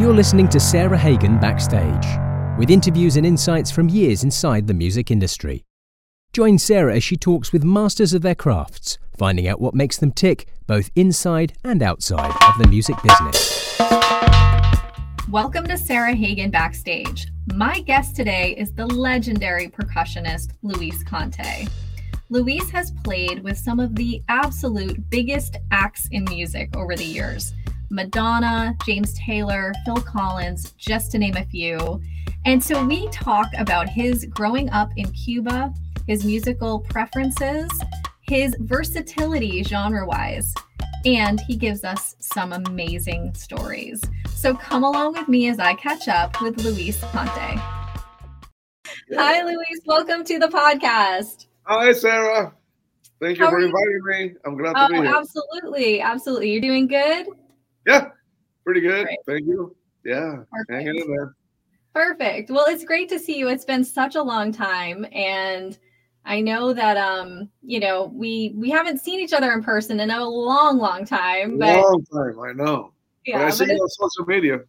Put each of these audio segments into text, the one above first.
You're listening to Sarah Hagen Backstage, with interviews and insights from years inside the music industry. Join Sarah as she talks with masters of their crafts, finding out what makes them tick both inside and outside of the music business. Welcome to Sarah Hagen Backstage. My guest today is the legendary percussionist Luis Conte. Luis has played with some of the absolute biggest acts in music over the years Madonna, James Taylor, Phil Collins, just to name a few. And so we talk about his growing up in Cuba, his musical preferences, his versatility genre wise, and he gives us some amazing stories. So come along with me as I catch up with Luis Conte. Hi, Luis. Welcome to the podcast. Hi, Sarah. Thank you How for inviting you? me. I'm glad to oh, be here. Absolutely. Absolutely. You're doing good? Yeah, pretty good. Thank you. Yeah, Perfect. hanging in there. Perfect. Well, it's great to see you. It's been such a long time, and I know that um, you know, we we haven't seen each other in person in a long, long time. But, long time, I know. Yeah, but I see you on social media.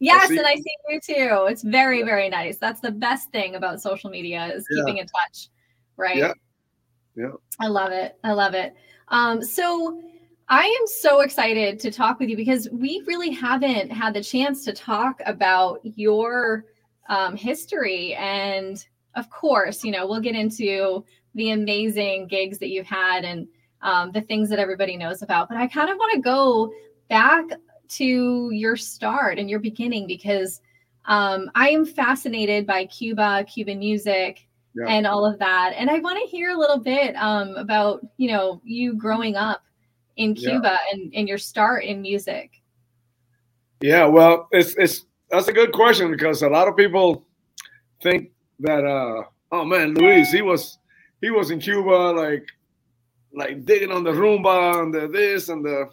Yes, I and I see you too. It's very, very nice. That's the best thing about social media is yeah. keeping in touch, right? Yeah. Yeah. I love it. I love it. Um, so I am so excited to talk with you because we really haven't had the chance to talk about your um, history. And of course, you know, we'll get into the amazing gigs that you've had and um, the things that everybody knows about. But I kind of want to go back to your start and your beginning because um, I am fascinated by Cuba, Cuban music, yeah. and all of that. And I want to hear a little bit um, about, you know, you growing up in Cuba yeah. and, and your start in music? Yeah, well, it's it's that's a good question because a lot of people think that uh oh man, Luis, he was he was in Cuba like like digging on the rumba and the this and the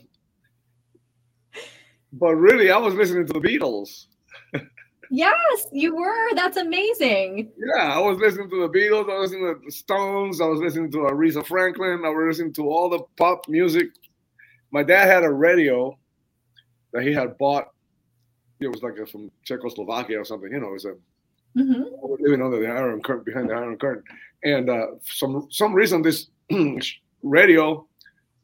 but really I was listening to the Beatles. yes, you were. That's amazing. Yeah, I was listening to the Beatles, I was listening to the Stones, I was listening to Aretha Franklin, I was listening to all the pop music my dad had a radio that he had bought. It was like a, from Czechoslovakia or something. You know, it was a mm-hmm. living under the iron curtain, behind the iron curtain, and uh, some some reason this radio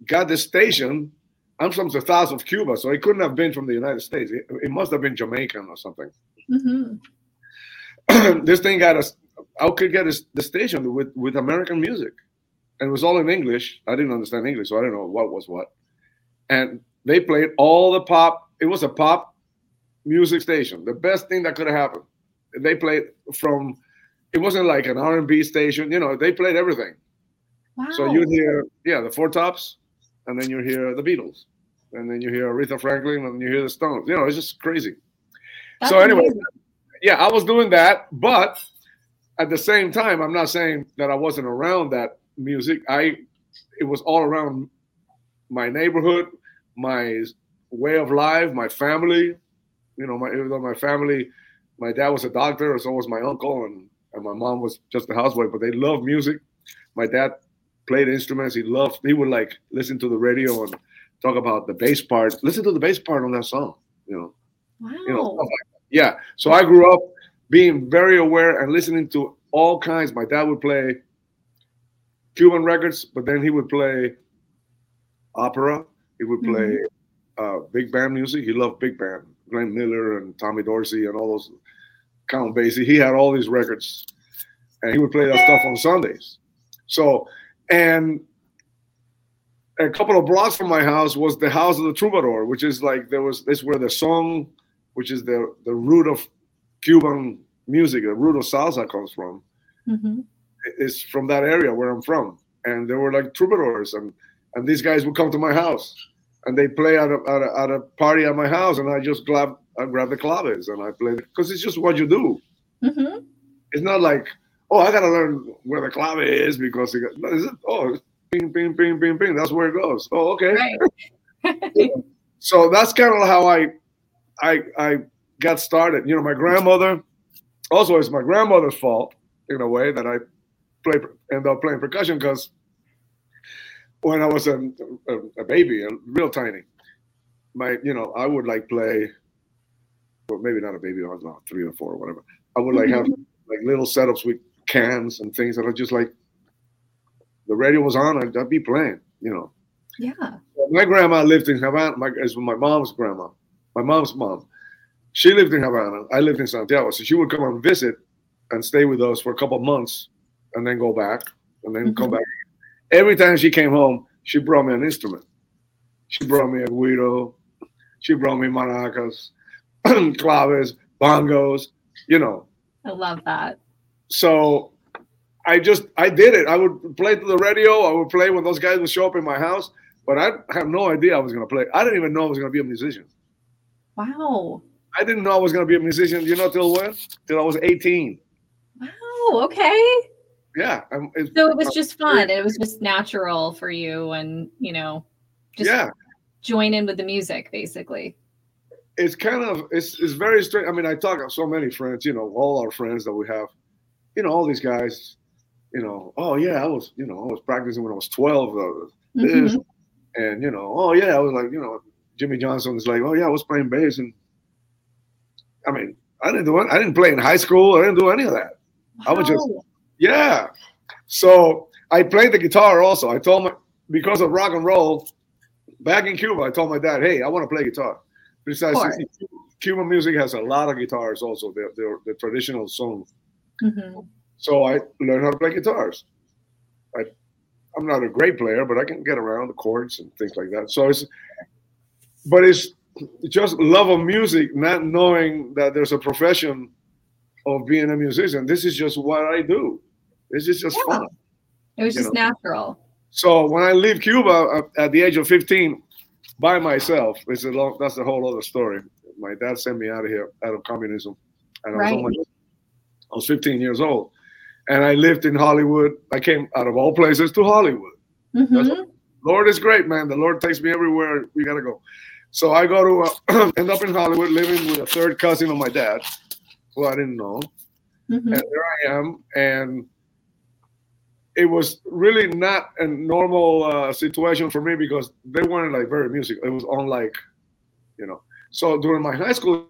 got this station. I'm from the south of Cuba, so it couldn't have been from the United States. It, it must have been Jamaican or something. Mm-hmm. this thing got us. I could get a, the station with with American music, and it was all in English. I didn't understand English, so I didn't know what was what and they played all the pop. It was a pop music station. The best thing that could have happened. They played from. It wasn't like an R and B station. You know, they played everything. Wow. So you hear, yeah, the Four Tops, and then you hear the Beatles, and then you hear Aretha Franklin, and you hear the Stones. You know, it's just crazy. That's so anyway, amazing. yeah, I was doing that, but at the same time, I'm not saying that I wasn't around that music. I, it was all around my neighborhood, my way of life, my family. You know, my even though my family, my dad was a doctor, so was my uncle, and, and my mom was just a housewife, but they loved music. My dad played instruments. He loved. He would like listen to the radio and talk about the bass part. Listen to the bass part on that song. You know. Wow. You know, like yeah. So I grew up being very aware and listening to all kinds. My dad would play Cuban records, but then he would play opera. He would play mm-hmm. uh, big band music. He loved big band, Glenn Miller and Tommy Dorsey and all those Count Basie. He had all these records, and he would play that stuff on Sundays. So, and a couple of blocks from my house was the house of the troubadour, which is like there was this where the song, which is the the root of Cuban music, the root of salsa comes from. Mm-hmm. Is from that area where I'm from, and there were like troubadours, and and these guys would come to my house and they play at a, at a, at a party at my house, and I just grab I grab the claves and I play because it's just what you do. Mm-hmm. It's not like oh I gotta learn where the clave is because it, is it, oh ping ping ping ping ping that's where it goes. Oh okay. Right. so that's kind of how I I I got started. You know, my grandmother also it's my grandmother's fault in a way that I play end up playing percussion because when I was a, a, a baby, a real tiny, my you know I would like play or maybe not a baby, I was not three or four or whatever. I would like have like little setups with cans and things that are just like the radio was on, I'd, I'd be playing, you know. Yeah. My grandma lived in Havana. My is my mom's grandma, my mom's mom. She lived in Havana. I lived in Santiago, so she would come and visit and stay with us for a couple of months, and then go back, and then come Mhm. back. Every time she came home, she brought me an instrument. She brought me a güiro. She brought me maracas, claves, bongos. You know, I love that. so I just I did it. I would play to the radio. I would play when those guys would show up in my house, but I have no idea I was gonna play. I didn't even know I was gonna be a musician. Wow. I didn't know I was gonna be a musician. You know till when? Till I was 18. Wow. Okay. Yeah. I'm, it's, So it was just fun. It was just natural for you, and you know, just yeah. join in with the music, basically. It's kind of it's it's very strange. I mean, I talk to so many friends. You know, all our friends that we have. You know, all these guys. You know, oh yeah, I was you know I was practicing when I was 12. Uh, this, Mhm. and you know, oh yeah, I was like you know Jimmy Johnson is like, oh yeah, I was playing bass and. I mean, I didn't do it. I didn't play in high school. I didn't do any of that. I was just- Wow. Yeah. So I played the guitar also. I told my because of rock and roll, back in Cuba, I told my dad, "Hey, I want to play guitar." Besides. Cuban music has a lot of guitars also. They're, they're the traditional song. Mhm. So I learned how to play guitars. I, I'm not a great player, but I can get around the chords and things like that. So it's, but it's just love of music, not knowing that there's a profession of being a musician. This is just what I do. This is just Yeah. fun. It was just know. natural. So when I leave Cuba at- at the age of 15 by myself, it's a long, that's a whole other story. My dad sent me out of here, out of communism, and I was, Right. only, I was 15 years old, and I lived in Hollywood. I came out of all places to Hollywood. Mhm. Lord is great, man. The Lord takes me everywhere we gotta go. So I go to uh, end up in Hollywood, living with a third cousin of my dad, who I didn't know Mhm. and there I am, and it was really not a normal uh, situation for me because they weren't like very musical. It was unlike, you know. So during my high school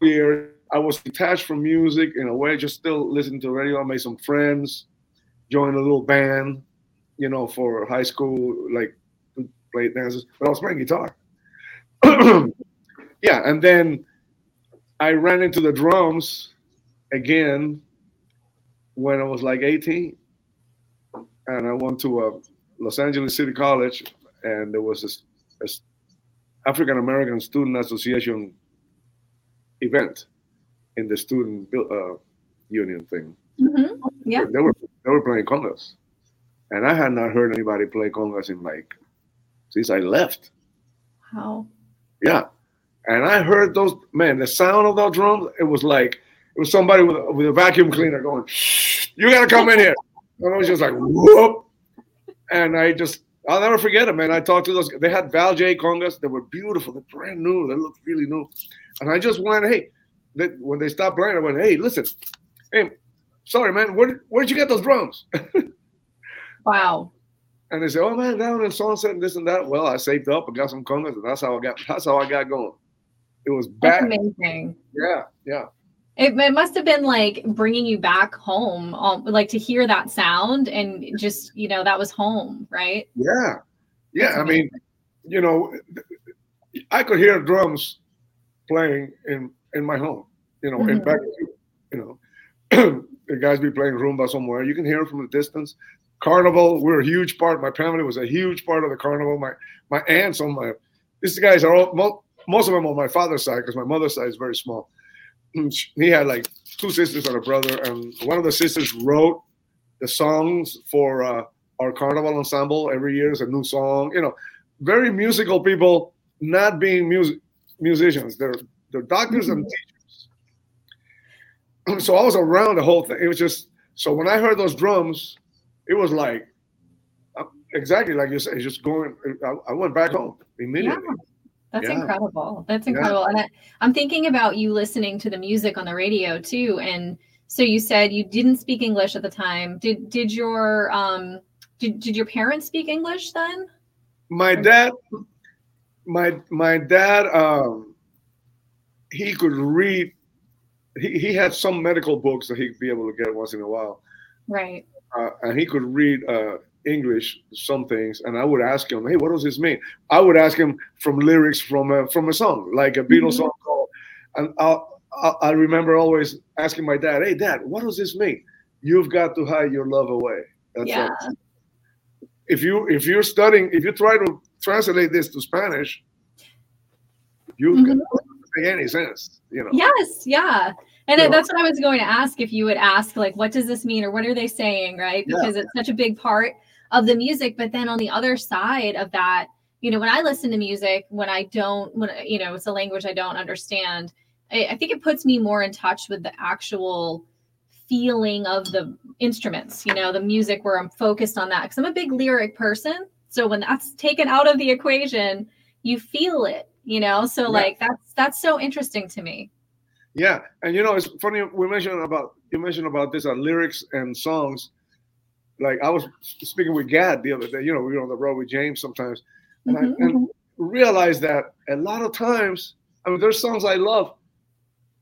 year, I was detached from music in a way, just still listening to radio. I made some friends, joined a little band, you know, for high school, like play dances, but I was playing guitar. yeah, and then I ran into the drums again when I was like 18. And I went to uh, Los Angeles City College, and there was this, this African American Student Association event in the student uh, union thing. Mhm. Yeah. They were they were playing congas, and I had not heard anybody play congas in like since I left. Wow. Yeah. And I heard those, man, the sound of those drums, it was like, it was somebody with, with a vacuum cleaner going, you got to come in here. And I was just like, whoop. And I just, I'll never forget it, man. I talked to those, they had Valje congas. They were beautiful. They're brand new. They looked really new. And I just went, hey, they, when they stopped playing, I went, hey, listen, hey, sorry, man, where, where'd you get those drums? Wow. And they said, "Oh man, down in Sunset and this and that." Well, I saved up and got some congas, and that's how I got. That's how I got going. It was That's back. amazing. Yeah, yeah. It, it must have been like bringing you back home, um, like to hear that sound and just, you know, that was home, right? Yeah, yeah. I mean, you know, I could hear drums playing in in my home. You know, in Mhm. back, you know, the guys be playing rumba somewhere. You can hear it from the distance. Carnival, we're a huge part. My family was a huge part of the carnival. My my aunts on my these guys are all most of them on my father's side because my mother's side is very small. He had like two sisters and a brother, and one of the sisters wrote the songs for uh, our carnival ensemble every year. Is a new song, you know, very musical people, not being music musicians. They're they're doctors and teachers. So I was around the whole thing. It was just so when I heard those drums, it was like uh, exactly like you said. Just going. I, I went back home immediately. That's Yeah. incredible. That's Yeah. incredible. And I, I'm thinking about you listening to the music on the radio too. And so you said you didn't speak English at the time. Did did your um did, did your parents speak English then? my dad my my dad um he could read. He, he had some medical books that he'd be able to get once in a while. Right. Uh, and he could read uh, English some things, and I would ask him, "Hey, what does this mean?" I would ask him from lyrics from a, from a song, like a Beatles mm-hmm. song called. And I'll, I'll, I remember always asking my dad, "Hey, Dad, what does this mean?" You've got to hide your love away. That's yeah. If you if you're studying, if you try to translate this to Spanish, you mm-hmm. can make any sense, you know. Yes, yeah. And you that's know? what I was going to ask if you would ask, like, what does this mean or what are they saying, right? Because yeah. it's such a big part of the music. But then on the other side of that, you know, when I listen to music, when I don't, when, you know, it's a language I don't understand, I, I think it puts me more in touch with the actual feeling of the instruments, you know, the music where I'm focused on that. Cause I'm a big lyric person. So when that's taken out of the equation, you feel it, you know? So yeah. like that's that's so interesting to me. Yeah. And you know, it's funny we mentioned about you mentioned about this uh, lyrics and songs like I was speaking with Gad the other day. You know, we were on the road with James sometimes, and, mm-hmm, I, and mm-hmm. realized that a lot of times, I mean, there's songs I love.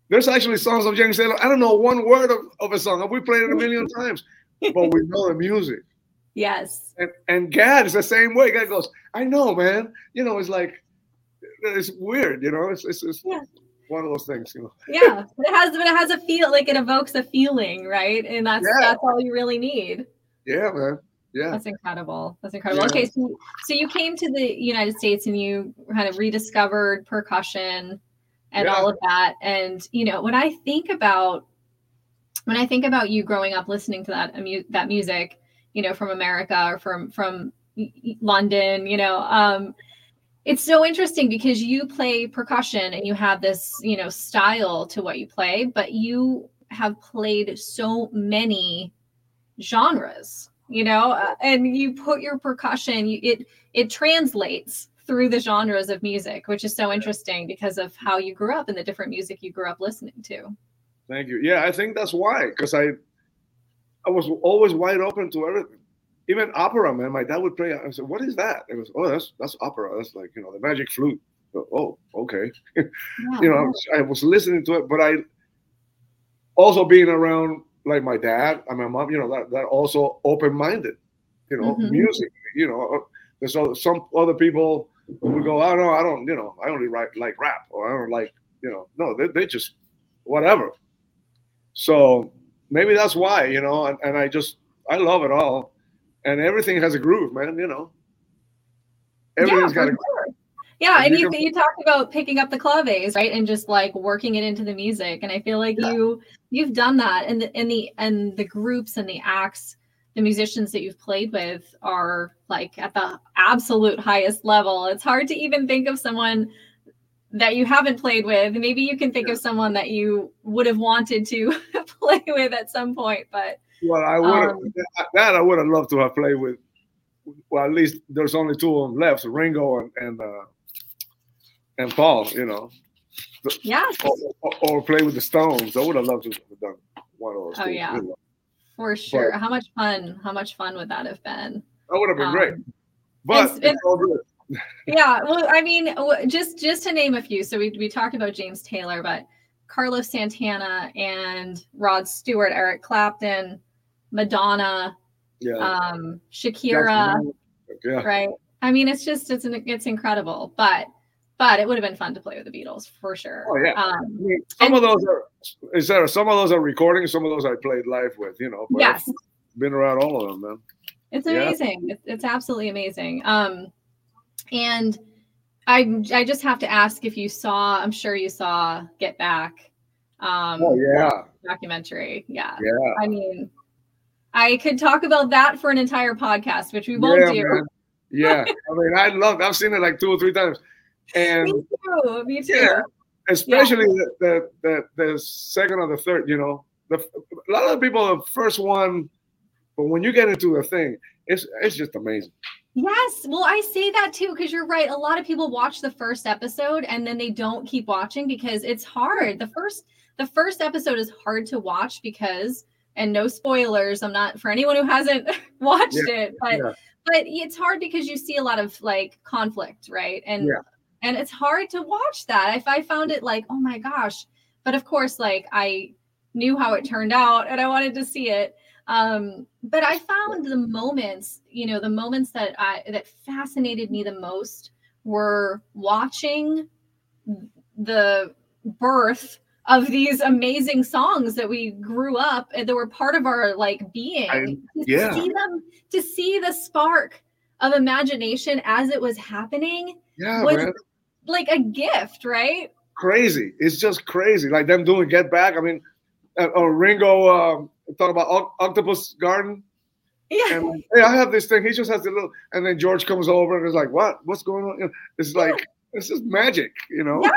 There's actually songs of James Taylor. I don't know one word of, of a song. We played it a million times, but we know the music. Yes. And and Gad is the same way. Gad goes, I know, man. You know, it's like it's weird. You know, it's it's, it's yeah. one of those things. You know. yeah, but it has, but it has a feel like it evokes a feeling, right? And that's yeah. that's all you really need. Yeah, man. Yeah. That's incredible. That's incredible. Yeah. Okay, so so you came to the United States and you kind of rediscovered percussion and yeah. all of that. And you know, when I think about when I think about you growing up listening to that that music, you know, from America or from from London, you know, um, it's so interesting because you play percussion and you have this, you know, style to what you play, but you have played so many genres you know uh, and you put your percussion you, it it translates through the genres of music which is so interesting because of how you grew up and the different music you grew up listening to. Thank you. Yeah i think that's why because i i was always wide open to everything. Even opera man my dad would play i said what is that? It was oh that's that's opera. That's like you know the magic flute. Oh okay. Yeah. you know I was listening to it but i also being around like my dad and my mom, you know, that, that also open minded, you know, mm-hmm. music, you know. Uh, there's some other people who go, I oh no, I don't, you know, I only write like rap or I don't like, you know, no, they, they just whatever. So maybe that's why, you know, and, and I just I love it all. And everything has a groove, man, you know. Everything's yeah, got a groove. Yeah, and you, you talked about picking up the claves, right, and just like working it into the music. And I feel like yeah. you you've done that, and the and the and the groups and the acts, the musicians that you've played with are like at the absolute highest level. It's hard to even think of someone that you haven't played with. Maybe you can think yeah. of someone that you would have wanted to play with at some point, but well, I would um, that I would have loved to have played with. Well, at least there's only two of them left, Ringo and, and uh, and Paul, you know. Yeah. Or, or, play with the Stones. I would have loved to have done one of those. Oh yeah, you know. for sure. But, how much fun? How much fun would that have been? That would have been um, great. But it's, it's, all good. yeah. Well, I mean, just just to name a few. So we we talked about James Taylor, but Carlos Santana and Rod Stewart, Eric Clapton, Madonna, yeah. um, Shakira. Yeah. Right. I mean, it's just it's an, it's incredible, but but it would have been fun to play with the Beatles for sure. Oh yeah, um, I mean, some and, of those are is there some of those are recordings, some of those I played live with, you know. yes, I've been around all of them, man. It's amazing. Yeah. It's, it's absolutely amazing. Um, and I I just have to ask if you saw. I'm sure you saw Get Back. Um, oh yeah, documentary. Yeah. Yeah. I mean, I could talk about that for an entire podcast, which we won't yeah, do. Man. Yeah, I mean, I love. I've seen it like two or three times. And me too. Me too. Yeah, especially yeah. The, the, the the second or the third. You know, the a lot of people the first one, but when you get into the thing, it's it's just amazing. Yes. Well, I say that too because you're right. A lot of people watch the first episode and then they don't keep watching because it's hard. The first the first episode is hard to watch because and no spoilers. I'm not for anyone who hasn't watched yeah, it, but yeah. but it's hard because you see a lot of like conflict, right? And and it's hard to watch that. If I found it like, oh my gosh, but of course, like I knew how it turned out and I wanted to see it. Um, but I found the moments, you know, the moments that I that fascinated me the most were watching the birth of these amazing songs that we grew up and that were part of our like being. I, yeah. To see them, to see the spark of imagination as it was happening yeah, was man. Like a gift, right? Crazy. It's just crazy. Like them doing Get Back. I mean, uh, uh, Ringo um, thought about o- Octopus Garden. Yeah. And hey, I have this thing. He just has a little, and then George comes over and is like, "What? What's going on?" It's like yeah. it's just magic, you know. Yes,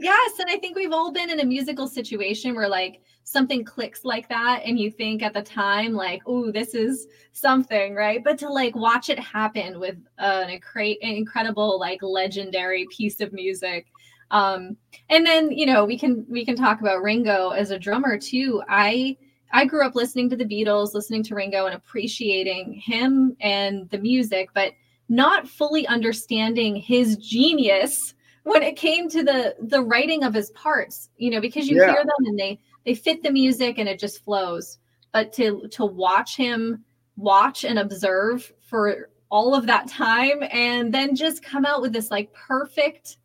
yes, and I think we've all been in a musical situation where like something clicks like that, and you think at the time like, "Oh, this is something," right? But to like watch it happen with an, an incredible, like legendary piece of music. Um, and then you know we can we can talk about Ringo as a drummer too. I I grew up listening to the Beatles, listening to Ringo, and appreciating him and the music, but not fully understanding his genius when it came to the the writing of his parts. You know, because you yeah. hear them and they they fit the music and it just flows. But to to watch him watch and observe for all of that time and then just come out with this like perfect,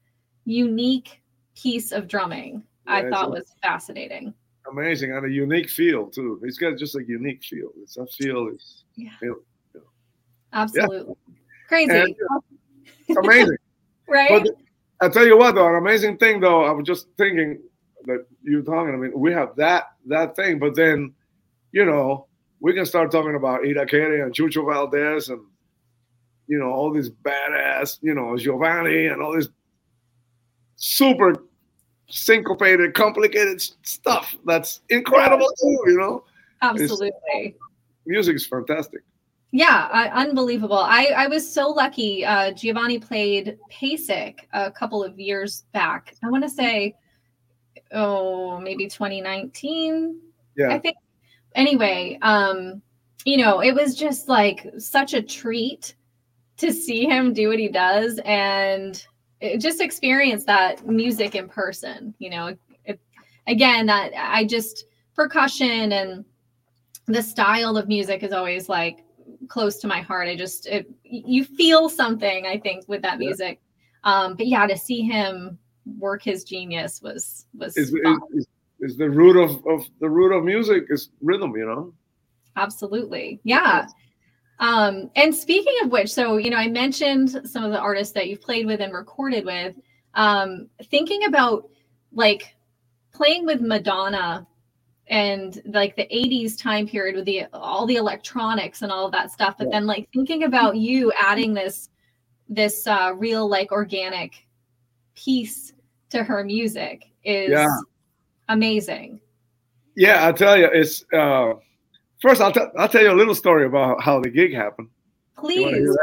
unique piece of drumming, yeah, I thought was fascinating amazing and a unique feel too. He's got just a unique feel. It's a feel is yeah. Feel, absolutely yeah. crazy, and, uh, amazing, right? But I tell you what, though, an amazing thing though. I was just thinking that you talking. I mean, we have that that thing, but then you know we can start talking about Irakere and Chucho Valdés and you know all these badass, you know Giovanni and all this super syncopated, complicated stuff. That's incredible too, you know. Absolutely. It's, music is fantastic. Yeah, uh, unbelievable. I, I was so lucky. Uh, Giovanni played PASIC a couple of years back. I want to say, oh, maybe 2019. Yeah. I think. Anyway, um, you know, it was just like such a treat to see him do what he does. And just experience that music in person you know it, again that i just percussion and the style of music is always like close to my heart. I just it, you feel something i think with that music. Yeah. um but yeah to see him work his genius was was is, is, is, the root of, of the root of music is rhythm you know? Absolutely. Yeah. Um, and speaking of which, so you know, I mentioned some of the artists that you've played with and recorded with. Um, thinking about like playing with Madonna and like the 80s time period with the all the electronics and all of that stuff, but yeah. then like thinking about you adding this this uh real like organic piece to her music is yeah. amazing. Yeah, I'll tell you, it's uh First, I'll, t- I'll tell you a little story about how the gig happened. Please, please.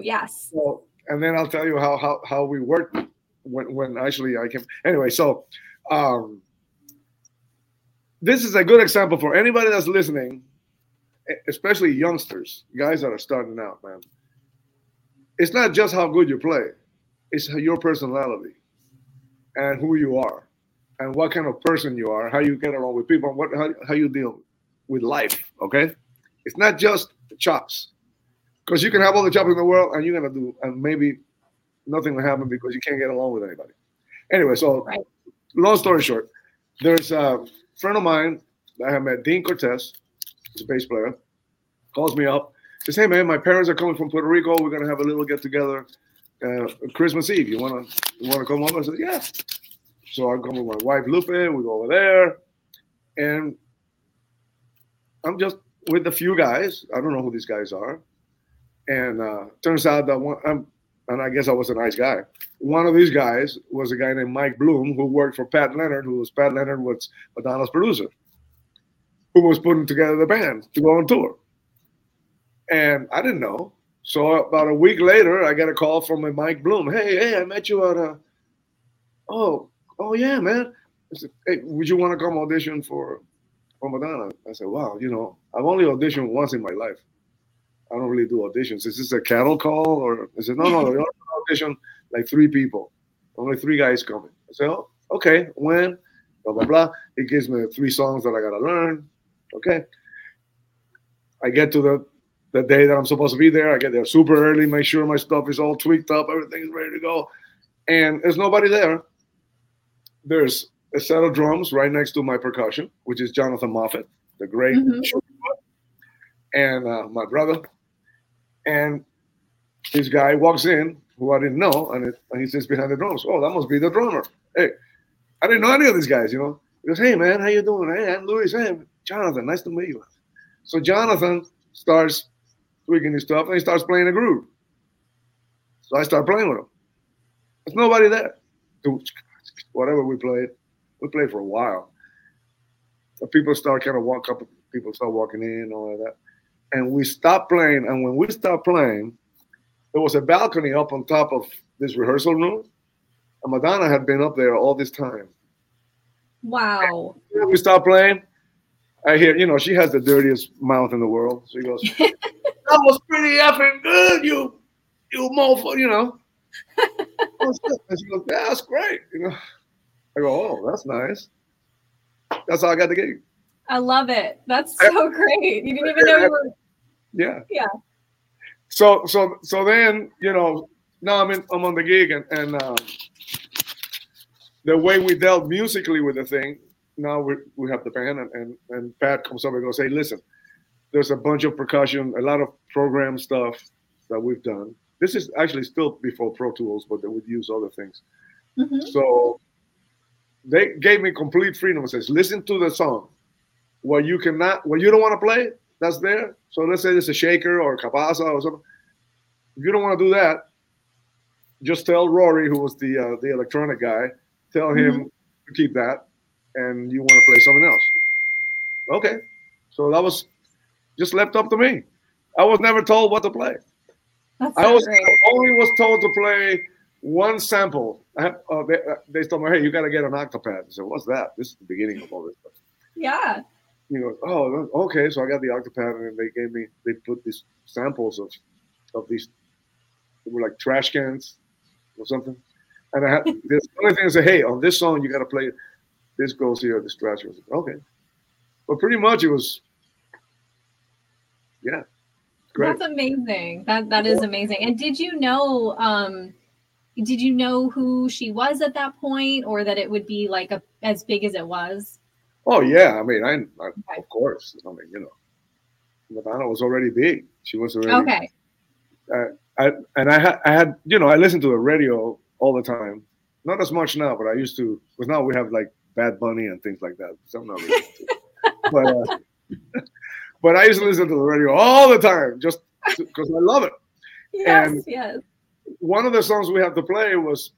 Yes. So, and then I'll tell you how how, how we worked when, when actually I came. Anyway, so um, this is a good example for anybody that's listening, especially youngsters, guys that are starting out, man. It's not just how good you play, it's your personality and who you are and what kind of person you are, how you get along with people, what how, how you deal with life. Okay, it's not just the chops, because you can have all the chops in the world and you're gonna do, and maybe nothing will happen because you can't get along with anybody. Anyway, so right. long story short, there's a friend of mine I have met, Dean Cortez, he's a bass player, calls me up, says, "Hey man, my parents are coming from Puerto Rico. We're gonna have a little get together." Uh, Christmas Eve. You wanna you wanna come over? I said, yeah. So I come with my wife Lupe. We go over there, and I'm just with a few guys. I don't know who these guys are. And uh, turns out that one, I'm, and I guess I was a nice guy. One of these guys was a guy named Mike Bloom who worked for Pat Leonard, who was Pat Leonard was Madonna's producer, who was putting together the band to go on tour. And I didn't know. So about a week later, I get a call from a Mike Bloom. Hey, hey, I met you at a. Oh, oh yeah, man. I said, hey, would you want to come audition for for Madonna. I said, wow, you know, I've only auditioned once in my life. I don't really do auditions. Is this a cattle call or I said, no, no, you audition like three people. Only three guys coming. I say, oh, okay. When? Blah blah blah. He gives me three songs that I gotta learn. Okay. I get to the the day that I'm supposed to be there. I get there super early, make sure my stuff is all tweaked up, everything's ready to go. And there's nobody there. There's a set of drums right next to my percussion, which is Jonathan Moffett, the great, mm-hmm. and uh, my brother. And this guy walks in, who I didn't know, and, it, and he sits behind the drums. Oh, that must be the drummer. Hey, I didn't know any of these guys, you know. He goes, hey man, how you doing? Hey, I'm Luis. Hey, Jonathan, nice to meet you. So Jonathan starts tweaking his stuff and he starts playing a groove. So I start playing with him. There's nobody there. Whatever we played, we played for a while. So people start kind of walk up, people start walking in, all of that. And we stopped playing. And when we stopped playing, there was a balcony up on top of this rehearsal room. And Madonna had been up there all this time. Wow. And we stopped playing. I hear, you know, she has the dirtiest mouth in the world. She goes, That was pretty effing good, you you mofo, you know. Oh, and she goes, yeah, that's great. You know. I go, oh, that's nice. That's how I got the gig. I love it. That's so great. You didn't even know you were. Yeah. Yeah. So so so then you know now I'm in I'm on the gig and and um, the way we dealt musically with the thing now we we have the band and and, and Pat comes up and goes hey listen there's a bunch of percussion a lot of program stuff that we've done this is actually still before Pro Tools but they would use other things mm-hmm. so they gave me complete freedom. It says, listen to the song. What you cannot, what you don't want to play, that's there. So let's say it's a shaker or a cabasa or something. If you don't want to do that, just tell Rory, who was the uh, the electronic guy, tell him mm-hmm. to keep that, and you want to play something else. Okay, so that was just left up to me. I was never told what to play. That's I was great. only was told to play one sample. Have, uh, they, uh, they told me, hey, you got to get an Octapad. I said, what's that? This is the beginning of all this stuff. Yeah. You know, oh, okay. So I got the Octapad, and they gave me, they put these samples of, of these, they were like trash cans or something. And I had this only thing is say, hey, on this song you got to play. This goes here, this trash goes. Okay, but pretty much it was, yeah, great. That's amazing. That that is amazing. And did you know? um did you know who she was at that point or that it would be like a, as big as it was oh yeah i mean i, I okay. of course i mean you know madonna was already big she was already okay uh, I, and I had, I had, you know, I listened to the radio all the time. Not as much now, but I used to. Because now we have like Bad Bunny and things like that. So I'm not really but, uh, but I used to listen to the radio all the time, just because I love it. Yes, and yes one of the songs we had to play was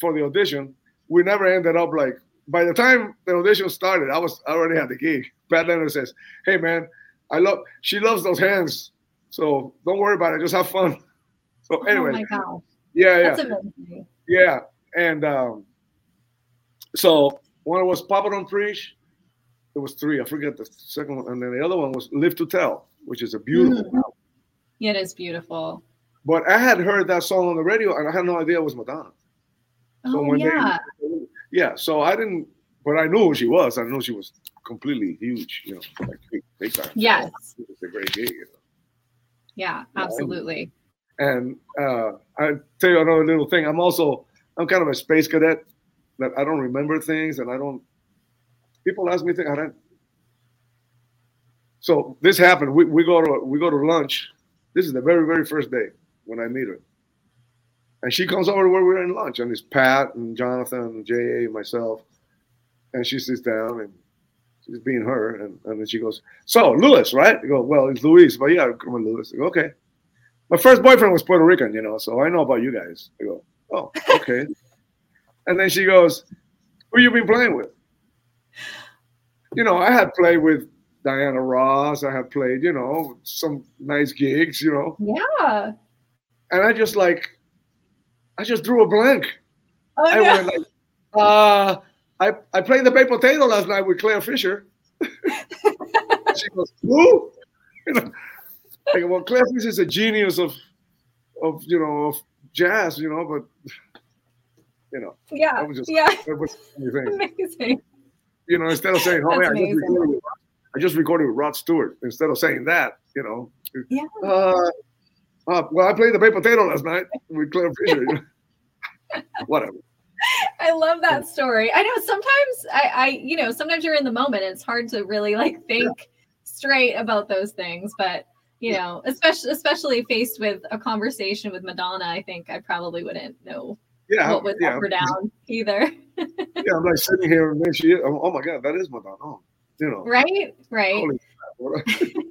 for the audition. We never ended up like by the time the audition started, I was I already had the gig. Pat Leonard says, "Hey man, I love she loves those hands, so don't worry about it. Just have fun." So anyway, oh my god, yeah, yeah, That's amazing. yeah, and um, so one was Papa Don't Preach. There was three. I forget the second one, and then the other one was Live to Tell, which is a beautiful. Mm. Yeah, it is beautiful. But I had heard that song on the radio and I had no idea it was Madonna. So oh, yeah. They, yeah. So I didn't, but I knew who she was. I knew she was completely huge, you know, like big, big time. Yes. It's a great gig. You know? Yeah, absolutely. And uh, I tell you another little thing. I'm also, I'm kind of a space cadet that I don't remember things and I don't, people ask me things. I don't, so this happened. We, we go to we go to lunch. This is the very very first day when I meet her. And she comes over to where we're in lunch, and it's Pat and Jonathan and J.A. and myself. And she sits down and she's being her. And, and then she goes, So, Louis, right? I go, Well, it's Luis, but yeah, come on, Louis. I go, Okay. My first boyfriend was Puerto Rican, you know, so I know about you guys. I go, Oh, okay. and then she goes, Who you been playing with? You know, I had played with Diana Ross. I had played, you know, some nice gigs, you know. Yeah and I just like, I just drew a blank. Oh, I no. like, uh, I I played the baked potato last night with Clare Fischer. she goes, who? You know, well, Clare Fischer is a genius of, of you know, of jazz, you know, but You know. Yeah. Just yeah. that was the. Amazing. You know, instead of saying, "Oh man, I just, recorded with, I just recorded with Rod Stewart," instead of saying that, you know, Yeah. uh, uh, well, I played the baked potato last night with Clare Fischer. Whatever. I love that story. I know sometimes I, I, you know, sometimes you're in the moment. It's hard to really like think straight about those things, but you know, especially especially faced with a conversation with Madonna, I think I probably wouldn't know Yeah, what was yeah, up or down either. yeah. I'm like sitting here and then she, oh, oh my god, that is Madonna. Oh, you know, Right? Right.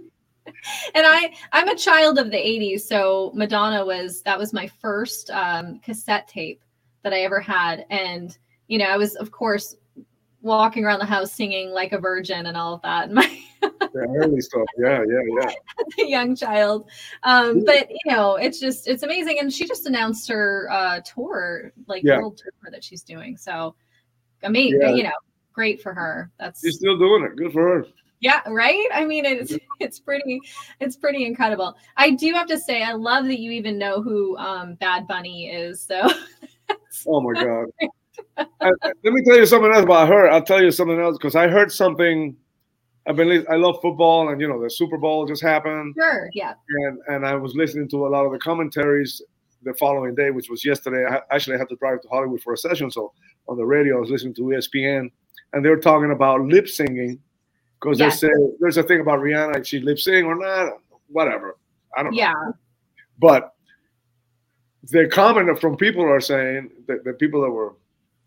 holy crap, what- and I I'm a child of the 80s, so Madonna was that was my first um, cassette tape that I ever had, and you know I was of course walking around the house singing like a virgin and all of that, and my yeah, early stuff. Yeah, yeah, yeah. a young child. Um, but you know, it's just it's amazing, and she just announced her uh, tour, like Yeah. world tour that she's doing. So amazing, Yeah. you know, great for her. That's She's still doing it. Good for her. Yeah, right. I mean, it's it's pretty it's pretty incredible. I do have to say, I love that you even know who um, Bad Bunny is. So Oh my god. I- I- let me tell you something else about her. I'll tell you something else because I heard something. I've been. I love football, and you know the Super Bowl just happened, sure, yeah, and and I was listening to a lot of the commentaries the following day, which was yesterday. I actually had to drive to Hollywood for a session, so on the radio I was listening to ESPN, and they were talking about lip singing because they say there's a thing about Rihanna, if she lip sing or not, whatever. I don't know. yeah, But the comment from people are saying that the people that were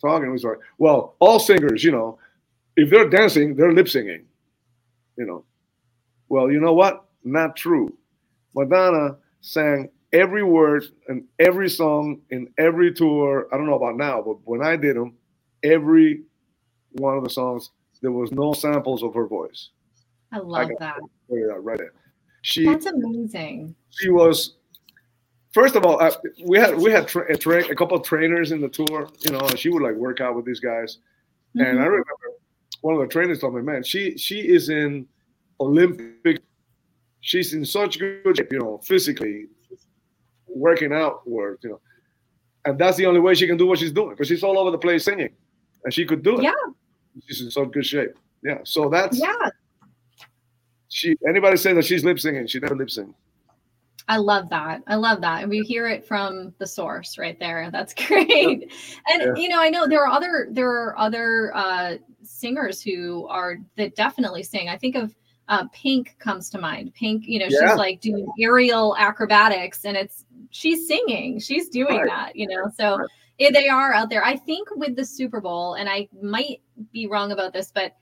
talking was like, well, all singers, you know, if they're dancing, they're lip singing. You know. Well, you know what? Not true. Madonna sang every word and every song in every tour. I don't know about now, but when I did them, every one of the songs, there was no samples of her voice. I love got that. Look at that right there. She That's amazing. she was first of all uh, we had we had tra- a, tra- a couple of trainers in the tour you know and she would like work out with these guys and i Mhm. remember one of the trainers told me man she she is in olympic she's in such good shape you know physically working out work you know and that's the only way she can do what she's doing because she's all over the place singing and she could do it Yeah. She's in such good shape yeah so that's Yeah, she anybody say that she's lip singing she never lip sing I love that. I love that. And we hear it from the source right there. That's great. And Yeah. you know, I know there are other there are other uh singers who are that definitely sing. I think of uh Pink comes to mind. Pink, you know, Yeah. she's like doing aerial acrobatics and it's she's singing. She's doing Right. that, you know. So Right. They are out there. I think with the Super Bowl, and I might be wrong about this, but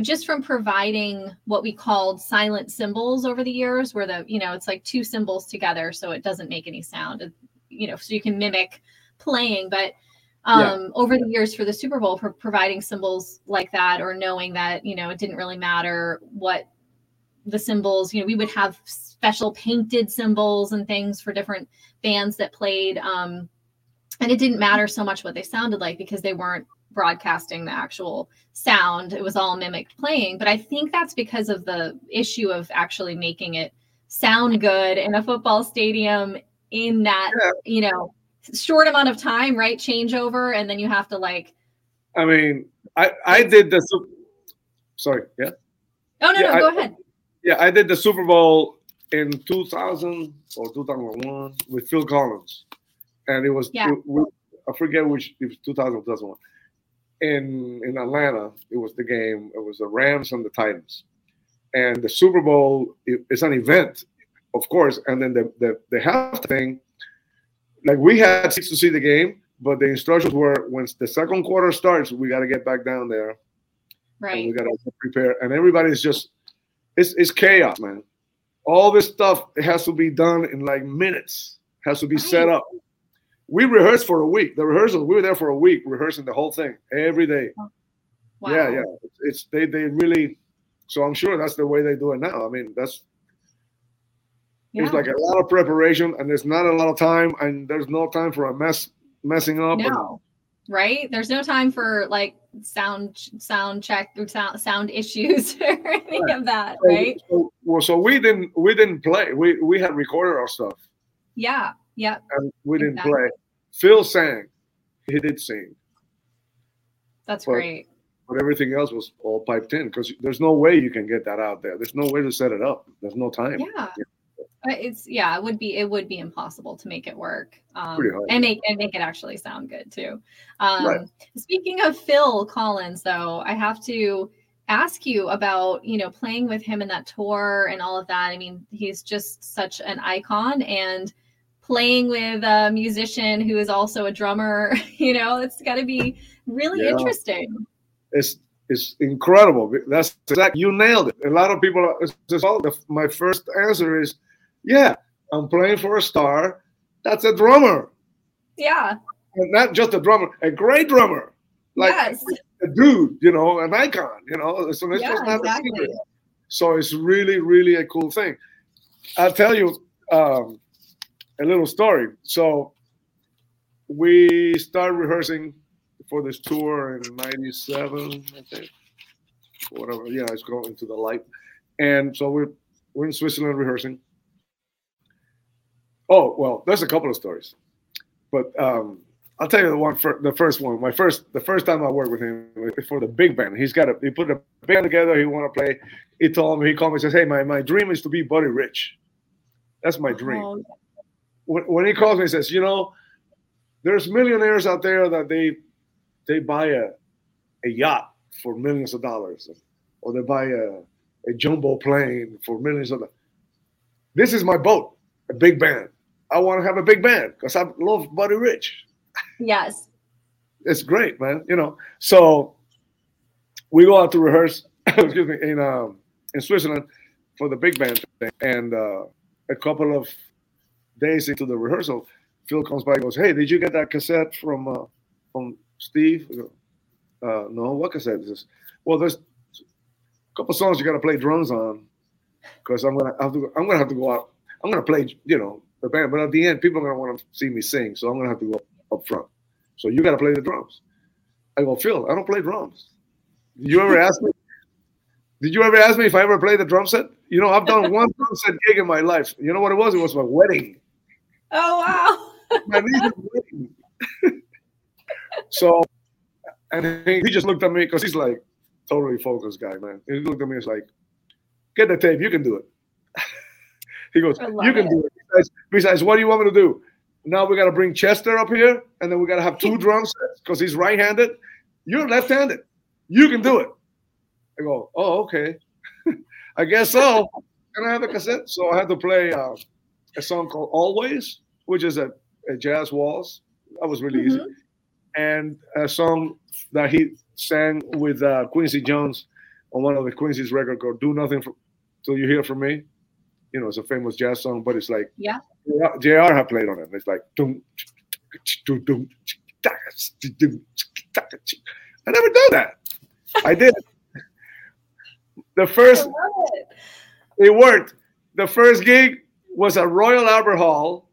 just from providing what we called silent cymbals over the years where the you know it's like two cymbals together so it doesn't make any sound you know so you can mimic playing but Yeah. um over the years for the super bowl for providing cymbals like that or knowing that you know it didn't really matter what the cymbals you know we would have special painted cymbals and things for different bands that played um and it didn't matter so much what they sounded like because they weren't broadcasting the actual sound. It was all mimicked playing. But i think that's because of the issue of actually making it sound good in a football stadium in that Yeah. you know short amount of time right? Changeover and then you have to like I mean, I I did the sorry, yeah, oh no Yeah, no I- go ahead. Yeah, I did the Super Bowl in 2000 or 2001 with Phil Collins, and it was Yeah. it- we- I forget which it was 2000 or 2001 in in Atlanta. It was the game. It was the Rams and the Titans, and the Super Bowl it- it's an event, of course, and then the the the half thing. Like we had seats to see the game, but the instructions were when the second quarter starts, we got to get back down there and right we gotta prepare. And everybody's just it's it's chaos, man. All this stuff it has to be done in like minutes. Has to be set up. We rehearsed for a week. The rehearsal, we were there for a week rehearsing the whole thing every day. wow. Yeah, yeah. It's, it's they they really. So I'm sure that's the way they do it now. I mean, that's Yeah. it's like a lot of preparation, and there's not a lot of time, and there's no time for a mess messing up. and- no right there's no time for like sound sound check or sound, sound issues or any of that So- right So, well, so we didn't we didn't play. We we had recorded our stuff. yeah yeah and we didn't Exactly. play. Phil sang. he did sing. That's but, great. But everything else was all piped in because there's no way you can get that out there. There's no way to set it up. There's no time. Yeah. yeah. It's yeah, it would be it would be impossible to make it work um, and make and make it actually sound good too. Um, right. Speaking of Phil Collins, though, I have to ask you about you know playing with him in that tour and all of that. I mean, he's just such an icon and playing with a musician who is also a drummer. You know, it's got to be really yeah. interesting. It's it's incredible. That's exactly you nailed it. A lot of people. Are, just the, my first answer is yeah, I'm playing for a star. That's a drummer. Yeah. And not just a drummer, a great drummer. Like yes. a dude, you know, an icon, you know. So it's yeah, just not exactly. a secret. So it's really, really a cool thing. I'll tell you um, a little story. So we started rehearsing for this tour in 97, I think. Whatever. Yeah, it's going to the light. And so we're we're in Switzerland rehearsing Oh well, there's a couple of stories, but um, I'll tell you the one for the first one. My first, the first time I worked with him for the big band. He's got a he put a band together. He want to play. He told me he called me and says, "Hey, my, my dream is to be Buddy Rich. That's my dream." Oh. When, he calls me, he says, "You know, there's millionaires out there that they they buy a a yacht for millions of dollars, or they buy a a jumbo plane for millions of dollars. This is my boat, a big band." I want to have a big band because I love Buddy Rich. Yes. it's great, man. You know, so we go out to rehearse. excuse me, in um, in Switzerland for the big band thing, and uh, a couple of days into the rehearsal, Phil comes by and goes, "Hey, did you get that cassette from uh, from Steve?" Uh, no, what cassette is this? Well, there's a couple songs you got to play drums on because I'm gonna have to. I'm gonna have to go out. I'm gonna play, you know, the band. But at the end, people are gonna want to see me sing, so I'm gonna have to go up front. So you got to play the drums. I go, Phil, I don't play drums. Did you ever ask me? Did you ever ask me if I ever played the drum set? You know, I've done one drum set gig in my life. You know what it was? It was my wedding. Oh wow! my niece's wedding. so, and he just looked at me because he's like totally focused guy, man. he looked at me and was like, "Get the tape. You can do it." he goes, "You can it. do it." Besides, besides, what do you want me to do? Now we got to bring Chester up here, and then we got to have two drum sets because he's right-handed. You're left-handed. You can do it. I go, oh, okay. I guess so. And I have a cassette, so I had to play uh, a song called "Always," which is a, a jazz waltz. That was really mm-hmm. easy, and a song that he sang with uh, Quincy Jones on one of the Quincy's record called "Do Nothing for, Till You Hear From Me." you know, it's a famous jazz song, but it's like yeah, JR have played on it. It's like doom, doom, doom, I never done that. I did. The first it. it worked. The first gig was at Royal Albert Hall.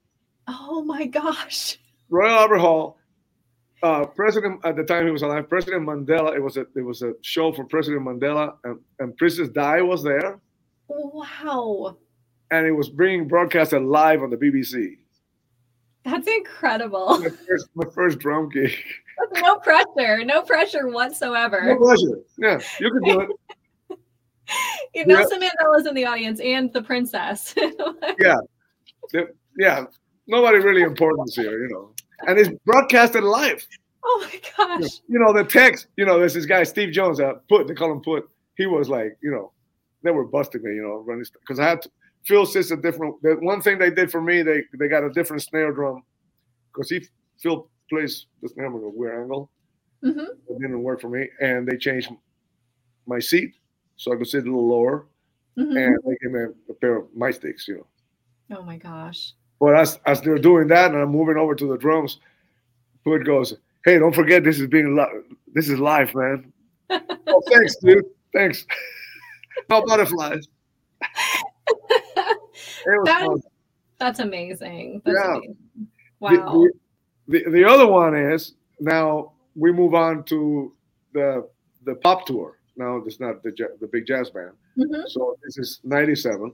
Oh my gosh. Royal Albert Hall. Uh, President at the time he was alive, President Mandela. It was a it was a show for President Mandela, and, and Princess Di was there. Wow and it was being broadcasted live on the BBC. That's incredible. My first, my first drum gig. no pressure, no pressure whatsoever. No pressure. Yeah, you can do it. yeah, Nelson yeah. Mandela's in the audience and the princess. yeah, yeah. Nobody really important here, you know. And it's broadcasted live. Oh my gosh. You know, the text, you know, there's this guy, Steve Jones, uh, put, they call him put. He was like, you know, they were busting me, you know, running because I had to, Phil sits a different. The one thing they did for me, they they got a different snare drum because he Phil plays the snare with a weird angle. Mm-hmm. It didn't work for me, and they changed my seat so I could sit a little lower, mm-hmm. and they gave me a, a pair of my sticks. You know. Oh my gosh. But as as they're doing that, and I'm moving over to the drums, Put goes, "Hey, don't forget this is being li- this is live, man." oh, thanks, dude. Thanks. no butterflies. that is, that's amazing. That's yeah. Amazing. Wow. The, the, the, other one is now we move on to the the pop tour. Now it's not the the big jazz band. Mm-hmm. So this is '97,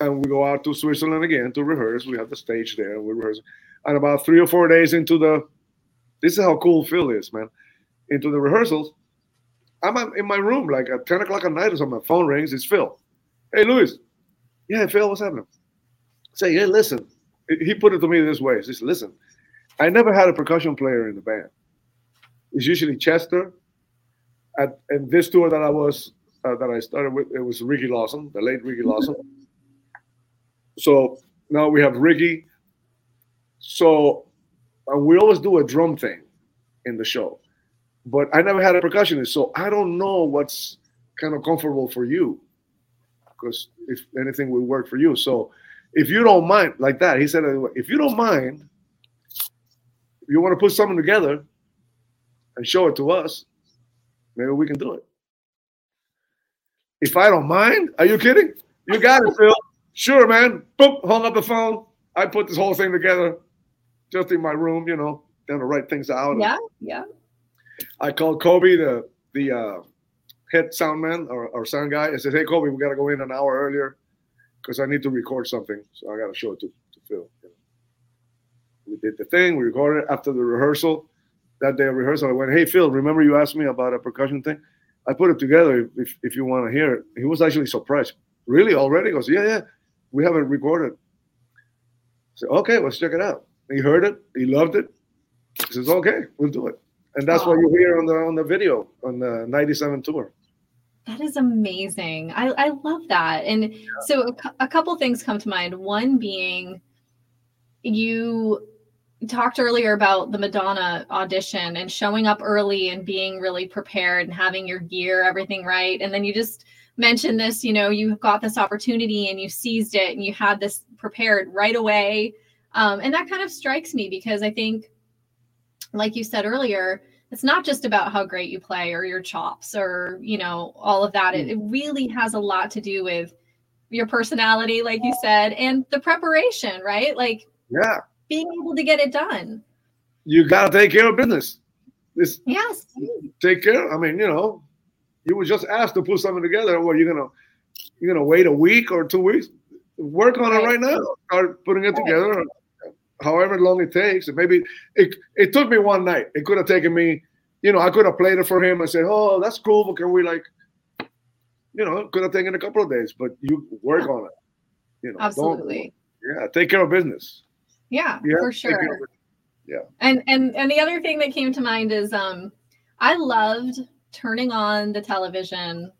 and we go out to Switzerland again to rehearse. We have the stage there, and we rehearse. And about three or four days into the This is how cool Phil is, man. Into the rehearsals, I'm in my room like at 10 o'clock at night or something. My phone rings. It's Phil. Hey, Luis. Yeah, Phil, what's happening? Say, hey, listen. He put it to me this way. He says, listen, I never had a percussion player in the band. It's usually Chester. At and this tour that I was uh, that I started with, it was Ricky Lawson, the late Ricky Lawson. So now we have Ricky. So uh, we always do a drum thing in the show, but I never had a percussionist, so I don't know what's kind of comfortable for you, because if anything will work for you. So if you don't mind, like that, he said, if you don't mind, you want to put something together and show it to us, maybe we can do it. If I don't mind, are you kidding? You got it, Phil. Sure, man. Boop, hung up the phone. I put this whole thing together just in my room, you know, then to write things out. Yeah, yeah. I called Kobe, the the uh, head sound man or, or sound guy. I said, "Hey, Kobe, we got to go in an hour earlier because I need to record something. So I got to show it to, to Phil." You know. We did the thing. We recorded it after the rehearsal. That day of rehearsal, I went, "Hey, Phil, remember you asked me about a percussion thing? I put it together. If if you want to hear it." He was actually surprised. Really, already? He goes, "Yeah, yeah. We haven't recorded." Said, "Okay, let's check it out." He heard it. He loved it. He says, "Okay, we'll do it." And that's what you hear on the on the video on the '97 tour. That is amazing. I, I love that. And yeah. so a, a couple things come to mind. One being you talked earlier about the Madonna audition and showing up early and being really prepared and having your gear, everything right. And then you just mentioned this, you know, you got this opportunity and you seized it and you had this prepared right away. Um, and that kind of strikes me because I think, like you said earlier, it's not just about how great you play or your chops or, you know, all of that. It, it really has a lot to do with your personality, like you said, and the preparation, right? Like, yeah, being able to get it done. You got to take care of business. This, yes. Take care. I mean, you know, you were just asked to put something together. What are you gonna you're gonna wait a week or two weeks? Work on right. it right now. Start putting it right. together however long it takes. And maybe it it took me one night. It could have taken me, you know, I could have played it for him and said, "Oh, that's cool, but can we like, you know, could have taken a couple of days, but you work on it. You know, absolutely. Yeah, take care of business. Yeah, for sure. Yeah. And and and the other thing that came to mind is um I loved turning on the television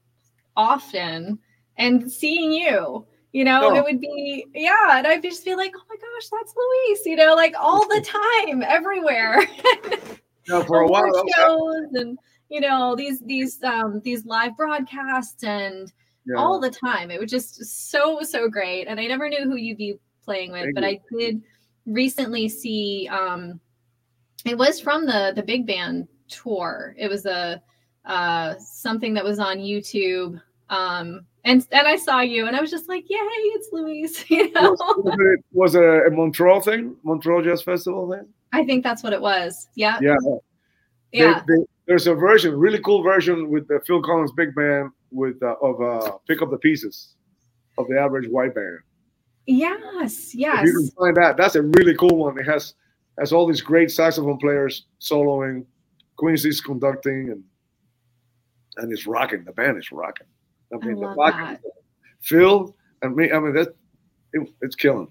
often and seeing you you know, oh. it would be, yeah. And I'd just be like, oh my gosh, that's Luis, you know, like all the time, everywhere. yeah, for a while. Shows and, you know, these, these, um, these live broadcasts and yeah. all the time. It was just so, so great. And I never knew who you'd be playing with, Thank but you. I did recently see, um, it was from the, the big band tour. It was a, uh, something that was on YouTube. Um, and and I saw you, and I was just like, "Yay, it's Luis!" You know, was, it, was it a Montreal thing, Montreal Jazz Festival thing? I think that's what it was. Yeah, yeah, yeah. They, they, there's a version, really cool version with the Phil Collins big band with uh, of uh, "Pick Up the Pieces" of the Average White Band. Yes, yes. If you can find that. That's a really cool one. It has has all these great saxophone players soloing, Quincy's conducting, and and it's rocking. The band is rocking. I mean, I the Phil and me. I mean, that it, it's killing.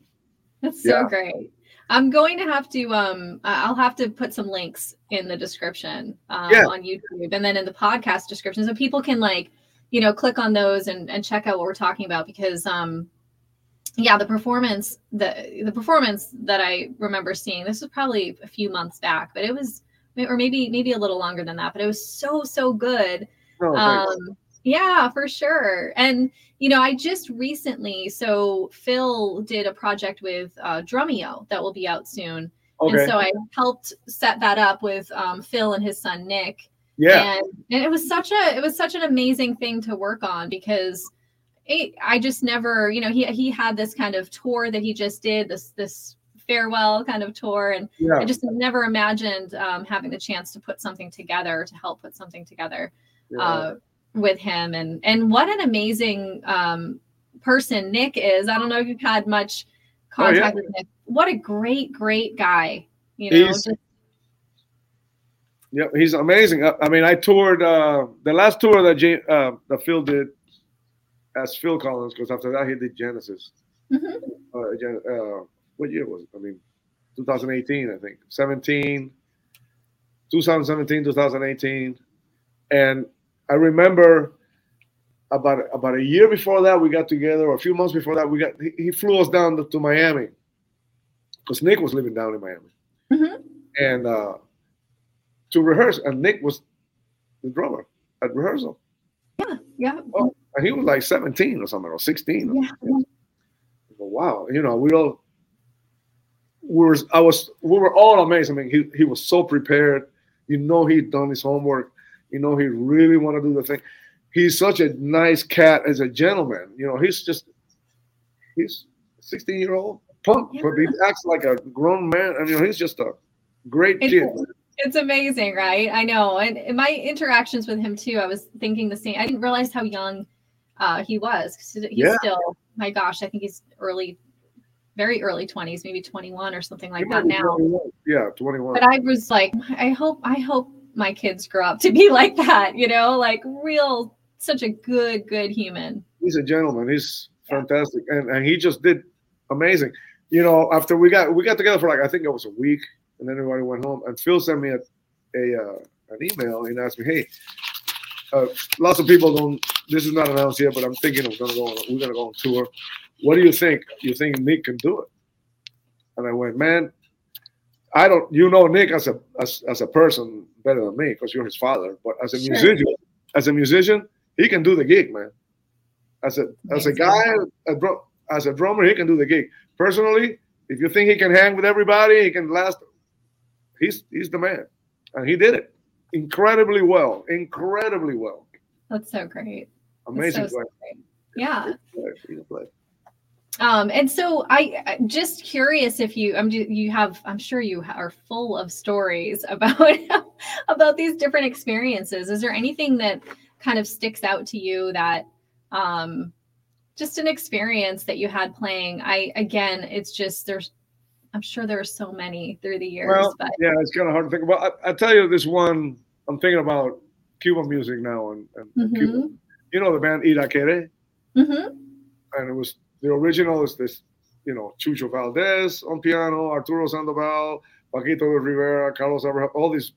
That's so yeah. great. I'm going to have to um I'll have to put some links in the description um, yeah. on YouTube and then in the podcast description so people can like you know click on those and and check out what we're talking about because um yeah the performance the the performance that I remember seeing this was probably a few months back but it was or maybe maybe a little longer than that but it was so so good oh, um yeah, for sure. And you know, I just recently, so Phil did a project with uh, Drumeo that will be out soon, okay. and so I helped set that up with um, Phil and his son Nick. Yeah, and, and it was such a it was such an amazing thing to work on because it, I just never, you know, he he had this kind of tour that he just did this this farewell kind of tour, and yeah. I just never imagined um, having the chance to put something together to help put something together. Yeah. Uh, with him and and what an amazing um, person Nick is. I don't know if you've had much contact oh, yeah. with Nick. What a great, great guy. You know, he's, just... Yeah, he's amazing. I, I mean, I toured uh, the last tour that James, uh, that Phil did as Phil Collins, because after that he did Genesis. Mm-hmm. Uh, uh, what year was it? I mean, 2018, I think. 17, 2017, 2018. And I remember about about a year before that we got together, or a few months before that we got he, he flew us down to, to Miami because Nick was living down in Miami, mm-hmm. and uh, to rehearse, and Nick was the drummer at rehearsal. Yeah, yeah. Oh, and he was like 17 or something, or 16. Or yeah. wow, you know, we all we were I was we were all amazed. I mean, he he was so prepared. You know, he'd done his homework. You know, he really want to do the thing he's such a nice cat as a gentleman. You know, he's just he's 16 year old punk, yeah. but he acts like a grown man. I mean, he's just a great it's, kid. It's amazing, right? I know. And in my interactions with him too, I was thinking the same. I didn't realize how young uh, he was. He's yeah. still, my gosh, I think he's early, very early 20s, maybe 21 or something like that now. 21. Yeah, 21. But I was like, I hope, I hope my kids grow up to be like that, you know, like real such a good, good human. He's a gentleman. He's fantastic, and and he just did amazing. You know, after we got we got together for like I think it was a week, and then everybody went home. And Phil sent me a, a uh, an email and asked me, "Hey, uh, lots of people don't. This is not announced yet, but I'm thinking we're gonna go. On, we're gonna go on tour. What do you think? You think Nick can do it?" And I went, "Man, I don't. You know Nick as a as, as a person better than me because you're his father. But as a sure. musician, as a musician, he can do the gig, man. As a as a guy, a, as a drummer, he can do the gig. Personally, if you think he can hang with everybody, he can last. He's he's the man, and he did it incredibly well. Incredibly well. That's so great. Amazing so, Yeah. Um, and so I just curious if you, I'm you have, I'm sure you are full of stories about about these different experiences. Is there anything that kind of sticks out to you that um, just an experience that you had playing? I again, it's just there's I'm sure there are so many through the years. Well, but yeah, it's kind of hard to think about. I, I tell you this one. I'm thinking about Cuban music now, and, and mm-hmm. Cuba. You know the band Irakere, mm-hmm. and it was the original is this, you know, Chucho Valdés on piano, Arturo Sandoval, Paquito Rivera, Carlos Averhoff, all these,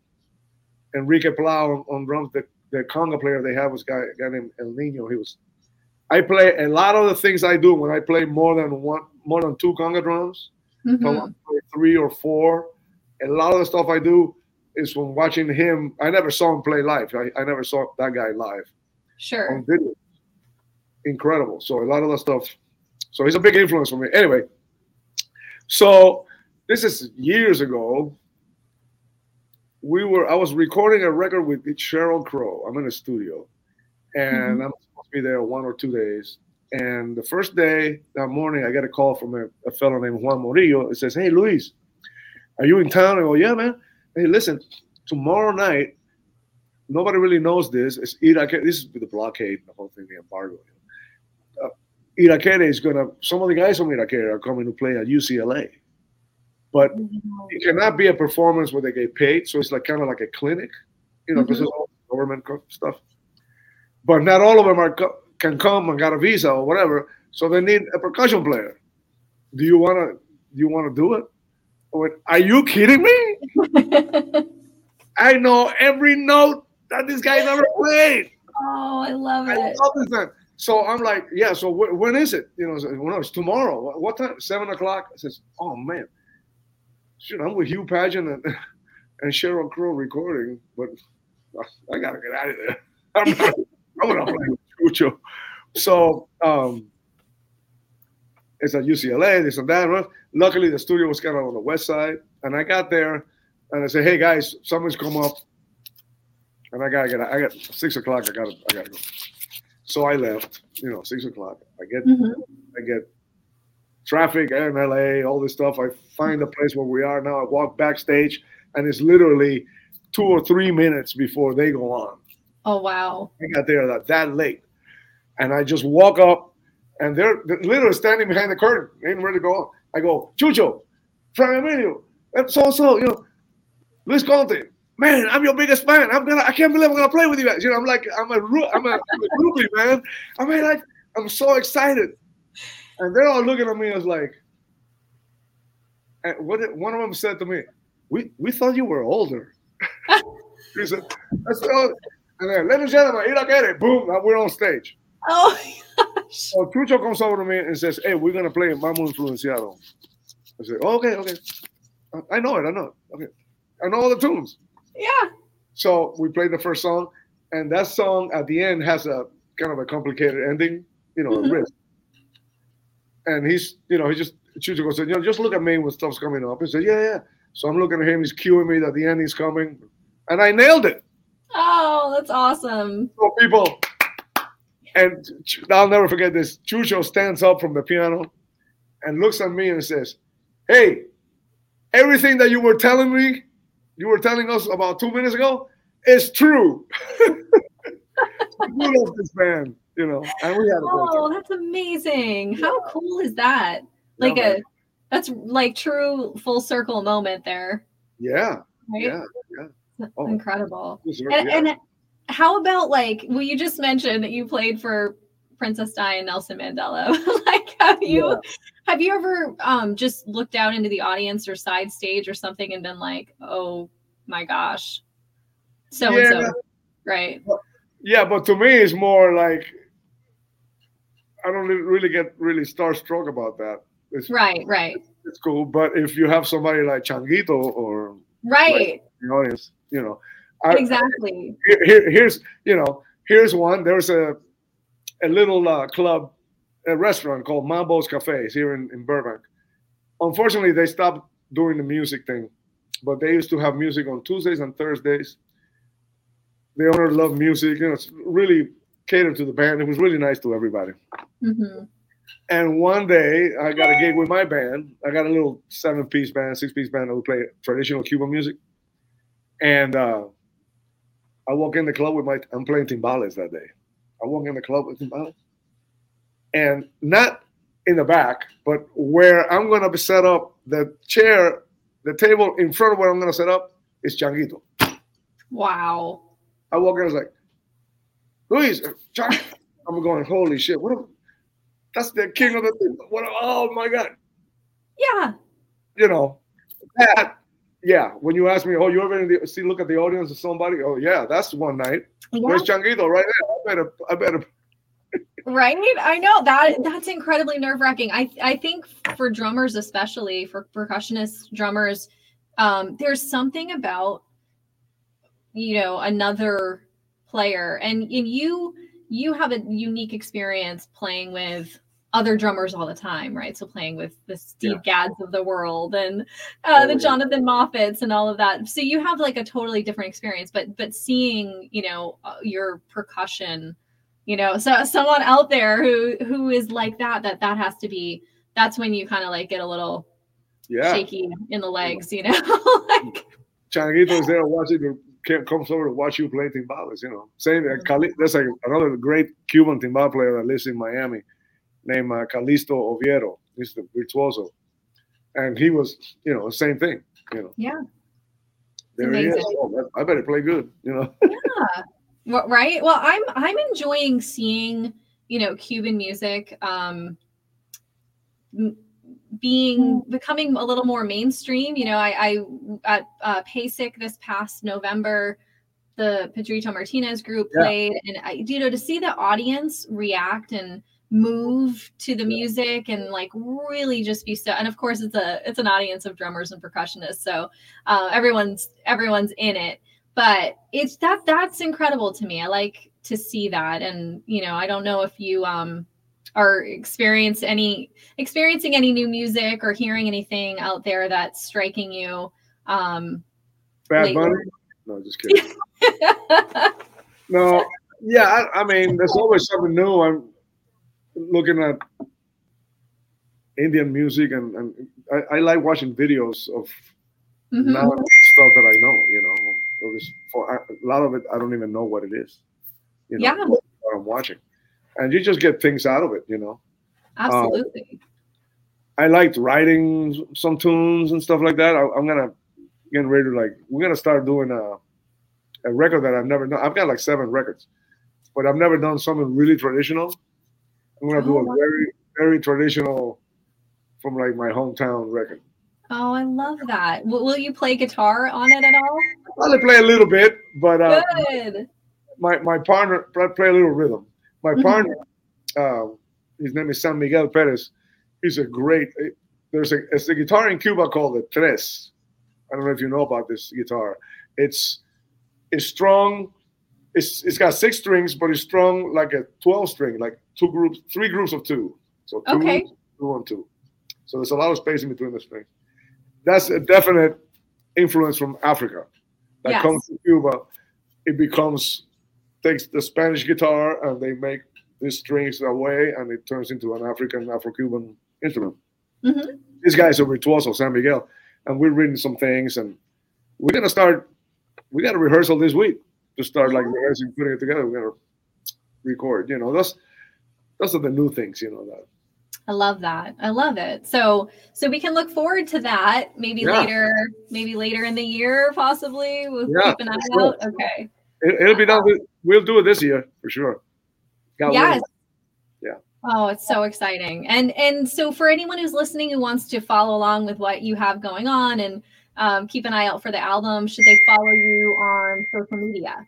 Enrique Plá on, on drums. The the conga player they have was a guy, a guy named El Niño. He was. I play a lot of the things I do when I play more than one, more than two conga drums, mm-hmm. three or four. A lot of the stuff I do is from watching him. I never saw him play live. I, I never saw that guy live. Sure. On video. Incredible. So a lot of the stuff. So he's a big influence for me. Anyway, so this is years ago we were I was recording a record with Sheryl Crow. I'm in a studio, and mm-hmm. I'm supposed to be there one or two days. And the first day that morning, I get a call from a, a fellow named Juan Morillo. It says, "Hey, Luis, are you in town?" I go, "Yeah, man." Hey, listen, tomorrow night, nobody really knows this. It's Irakere. This is the blockade, the whole thing, the embargo. Irakere is gonna. Some of the guys from Irakere are coming to play at UCLA. But it cannot be a performance where they get paid. So it's like kind of like a clinic, you know, because mm-hmm. all government stuff. But not all of them are can come and got a visa or whatever. So they need a percussion player. Do you want to? Do you want to do it? went, are you kidding me? I know every note that this guy's ever played. Oh, I love it. Love So I'm like, yeah. So wh- when is it? You know, well, no, it's tomorrow. What time? Seven o'clock. I says, oh man shoot, I'm with Hugh Padgham and, and Sheryl Crow recording, but I gotta get out of there. I'm, I'm gonna play with. So um, it's at UCLA, this and that. Luckily, the studio was kind of on the west side, and I got there, and I said, "Hey guys, someone's come up, and I gotta get. I got six o'clock. I gotta. I gotta go." So I left. You know, six o'clock. I get. Mm-hmm. I get traffic, MLA, all this stuff. I find the place where we are now. I walk backstage, and it's literally two or three minutes before they go on. Oh wow! I got there that, that late, and I just walk up, and they're, they're literally standing behind the curtain, ain't ready to go on. I go, Chucho, Frank Emilio, and so so, you know, Luis Conte, man, I'm your biggest fan. I'm gonna, I can't believe I'm gonna play with you guys. You know, I'm like, I'm a, I'm a, I'm a groupie, man. I mean, like, I'm so excited. And they're all looking at me as like, and what did, one of them said to me, we, we thought you were older. he said, that's all. And then, ladies and gentlemen, you don't get it. Boom, we're on stage. Oh gosh. So Chucho comes over to me and says, hey, we're gonna play Mambo Influenciado. I said, oh, okay, okay. I know it, I know it. Okay. I know all the tunes. Yeah. So we played the first song, and that song at the end has a kind of a complicated ending, you know, Mhm. a riff. And he's, you know, he just Chucho goes, you know, just look at me when stuff's coming up. He said, yeah, yeah. So I'm looking at him, he's cueing me that the ending's coming, and I nailed it. Oh, that's awesome. So people, and I'll never forget this. Chucho stands up from the piano and looks at me and says, "Hey, everything that you were telling me, you were telling us about two minutes ago, is true." we love this band, you know, and we had a Oh, that's amazing. How cool is that? Like Yeah, a that's like true full circle moment there, yeah, right? yeah, That's Oh. incredible. yeah. And, and how about like well you just mentioned that you played for Princess Di and Nelson Mandela. like have you Yeah. have you ever um just looked out into the audience or side stage or something and been like, oh my gosh, so and so right. yeah, but to me, it's more like I don't really get really starstruck about that. It's, Right, right. it's cool, but if you have somebody like Changuito or Right. the audience, you know. I, exactly. here, here- here's you know here's one. There's a a little uh, club, a restaurant called Mambo's Cafes here in, in Burbank. Unfortunately, they stopped doing the music thing, but they used to have music on Tuesdays and Thursdays. The owner loved music. You know, it's really catered to the band. It was really nice to everybody. hmm And one day, I got a gig with my band. I got a little seven-piece band, six-piece band that would play traditional Cuban music. And uh, I walk in the club with my. I'm playing timbales that day. I walk in the club with timbales, and not in the back, but where I'm gonna be set up. The chair, the table in front of where I'm gonna set up is Changuito. Wow. I walk in, I was like, Luis, uh, Chang. I'm going, holy shit! What? A, that's the king of the. thing. What? Oh my god! Yeah. you know, that, yeah, when you ask me, oh, you ever in the, see, look at the audience of somebody? Oh, yeah, that's one night. Yeah. Where's Changuito right there? I better, I better. Right? I know that that's incredibly nerve-wracking. I I think for drummers especially, for percussionists, drummers, um, there's something about you know, another player and, and you you have a unique experience playing with other drummers all the time, right? So playing with the Steve Gadds of the world and uh, the Totally. Jonathan Moffetts and all of that. So you have like a totally different experience, but but seeing, you know, uh, your percussion you know so someone out there who who is like that that that has to be that's when you kind of like get a little Yeah, shaky in the legs you know like Changuito is there watching, the, can't comes over to watch you play timbales, you know. Same, uh, Cali, there's like another great Cuban timbal player that lives in Miami named uh, Calixto Oviedo. He's the virtuoso. And he was, you know, the same thing, you know. Yeah. There he is. Amazing. Oh, I better play good, you know. Well, right? Well i'm i'm enjoying seeing you know cuban music um being becoming a little more mainstream. You know i i at uh pasic this past november the pedrito martinez group Yeah. played and i you know to see the audience react and move to the music and like really just be so and of course it's a it's an audience of drummers and percussionists so uh, everyone's everyone's in it but it's that that's incredible to me i like to see that and you know i don't know if you um are experience any experiencing any new music or hearing anything out there that's striking you um Bad. Bunny? No, just kidding. No, yeah, I, I mean, there's always something new. I'm looking at Indian music, and, and I, I like watching videos of Mhm. now stuff that I know. You know, It was- for a lot of it, I don't even know what it is. You know, Yeah. what I'm watching, and you just get things out of it. You know, um, absolutely I liked writing some tunes and stuff like that. I, I'm gonna getting ready to like we're gonna start doing a a record that I've never done. I've got like seven records, but I've never done something really traditional. I'm gonna do Oh, a very very traditional from like my hometown record. Oh, I love that. W- will you play guitar on it at all? I'll play a little bit, but uh, my my partner play, play a little rhythm. My Mhm. partner, um, his name is San Miguel Perez. He's a great. There's a it's a guitar in Cuba called the tres. I don't know if you know about this guitar. It's it's strong. It's it's got six strings, but it's strung like a twelve string, like two groups, three groups of two. So two, Okay. two and two. So there's a lot of space in between the strings. That's a definite influence from Africa that Yes. comes to Cuba. It becomes takes the Spanish guitar and they make these strings away and it turns into an African Afro-Cuban instrument. Mhm. This guy's a virtuoso, San Miguel, and we're reading some things and we're gonna start. We got a rehearsal this week to start like rehearsing, putting it together. We're gonna record. You know, those those are the new things. You know that. I love that. I love it. So so we can look forward to that maybe Yeah. later, maybe later in the year, possibly. We'll Yeah, keep an eye sure. out. Okay. It, it'll be done. We'll do it this year for sure. Willing. Yes. Yeah. Oh, it's so exciting. And and so for anyone who's listening who wants to follow along with what you have going on and um, keep an eye out for the album, should they follow you on social media?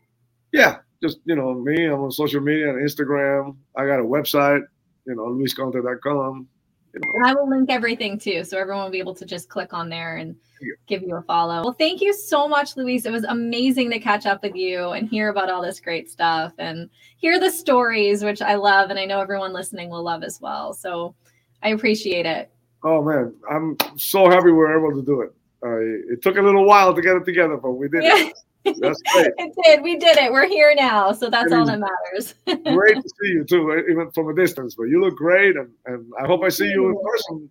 Yeah, just you know me. I'm on social media and Instagram. I got a website. You know, luisconte.com. You know, And I will link everything too, so everyone will be able to just click on there and Yeah. give you a follow. Well, thank you so much, Luis. It was amazing to catch up with you and hear about all this great stuff and hear the stories, which I love, and I know everyone listening will love as well. So I appreciate it. oh man, I'm so happy we are able to do it. Uh, it took a little while to get it together, but we did it. That's great. it did. We did it. We're here now, so that's all that matters. Great to see you too, even from a distance. But you look great, and, and I hope I see you in person.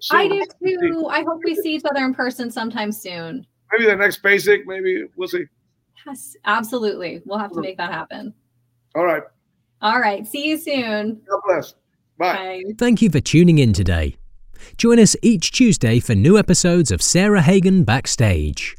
Soon. I do too. I hope we see each other in person sometime soon. Maybe the next PASIC. Maybe we'll see. Yes, absolutely. We'll have to make that happen. All right. All right. See you soon. God bless. Bye. Bye. Thank you for tuning in today. Join us each Tuesday for new episodes of Sarah Hagen Backstage.